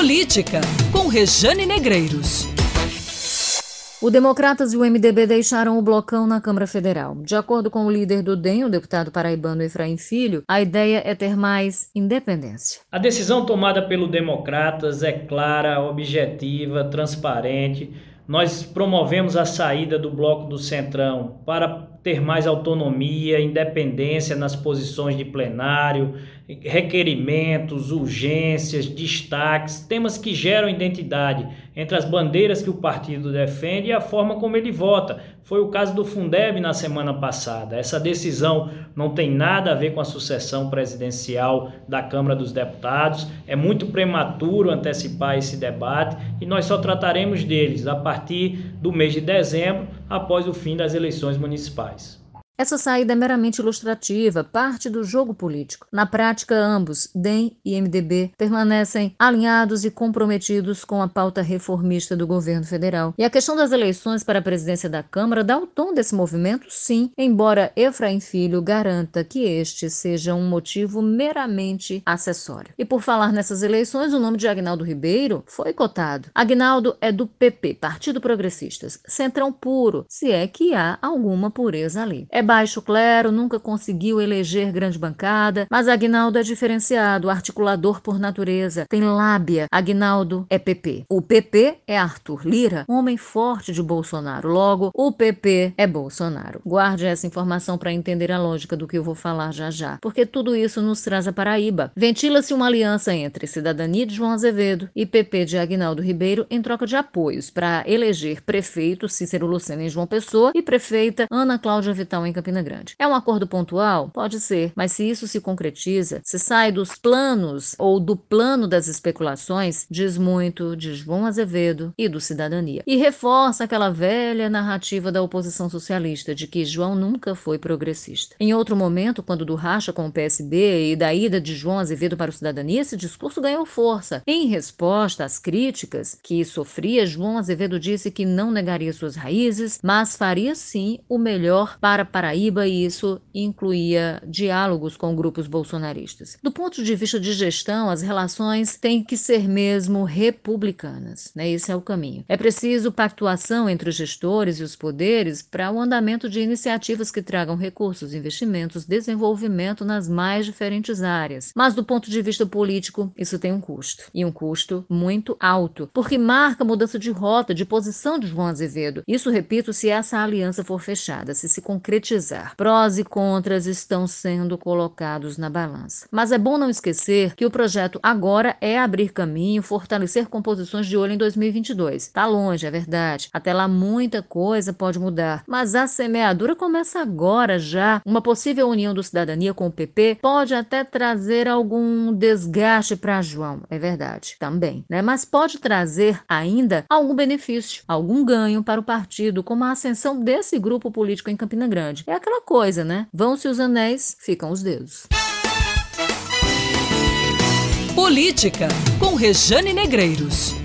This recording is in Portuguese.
Política, com Rejane Negreiros. O Democratas e o MDB deixaram o blocão na Câmara Federal. De acordo com o líder do DEM, o deputado paraibano Efraim Filho, a ideia é ter mais independência. A decisão tomada pelo Democratas é clara, objetiva, transparente. Nós promovemos a saída do bloco do Centrão para ter mais autonomia, independência nas posições de plenário, requerimentos, urgências, destaques, temas que geram identidade entre as bandeiras que o partido defende e a forma como ele vota. Foi o caso do Fundeb na semana passada. Essa decisão não tem nada a ver com a sucessão presidencial da Câmara dos Deputados. É muito prematuro antecipar esse debate e nós só trataremos deles a partir do mês de dezembro, após o fim das eleições municipais. Essa saída é meramente ilustrativa, parte do jogo político. Na prática, ambos, DEM e MDB, permanecem alinhados e comprometidos com a pauta reformista do governo federal. E a questão das eleições para a presidência da Câmara dá o tom desse movimento, sim, embora Efraim Filho garanta que este seja um motivo meramente acessório. E por falar nessas eleições, o nome de Agnaldo Ribeiro foi cotado. Agnaldo é do PP, Partido Progressistas, centrão puro, se é que há alguma pureza ali. É baixo clero, nunca conseguiu eleger grande bancada, mas Agnaldo é diferenciado, articulador por natureza, tem lábia. Agnaldo é PP. O PP é Arthur Lira, homem forte de Bolsonaro. Logo, o PP é Bolsonaro. Guarde essa informação para entender a lógica do que eu vou falar já já, porque tudo isso nos traz a Paraíba. Ventila-se uma aliança entre Cidadania de João Azevedo e PP de Agnaldo Ribeiro em troca de apoios para eleger prefeito Cícero Lucena em João Pessoa e prefeita Ana Cláudia Vital em Campina Grande. É um acordo pontual? Pode ser, mas se isso se concretiza, se sai dos planos ou do plano das especulações, diz muito de João Azevedo e do Cidadania. E reforça aquela velha narrativa da oposição socialista de que João nunca foi progressista. Em outro momento, quando do racha com o PSB e da ida de João Azevedo para o Cidadania, esse discurso ganhou força. Em resposta às críticas que sofria, João Azevedo disse que não negaria suas raízes, mas faria sim o melhor para Paraíba e isso incluía diálogos com grupos bolsonaristas. Do ponto de vista de gestão, as relações têm que ser mesmo republicanas. Né? Esse é o caminho. É preciso pactuação entre os gestores e os poderes para o andamento de iniciativas que tragam recursos, investimentos, desenvolvimento nas mais diferentes áreas. Mas do ponto de vista político, isso tem um custo. E um custo muito alto, porque marca mudança de rota, de posição de João Azevedo. Isso, repito, se essa aliança for fechada, se se concretizar Prós e contras estão sendo colocados na balança. Mas é bom não esquecer que o projeto agora é abrir caminho, fortalecer composições de olho em 2022. Está longe, é verdade. Até lá muita coisa pode mudar, mas a semeadura começa agora já. Uma possível união do Cidadania com o PP pode até trazer algum desgaste para João, é verdade, também, né? Mas pode trazer ainda algum benefício, algum ganho para o partido, como a ascensão desse grupo político em Campina Grande. É aquela coisa, né? Vão-se os anéis, ficam os dedos. Política, com Rejane Negreiros.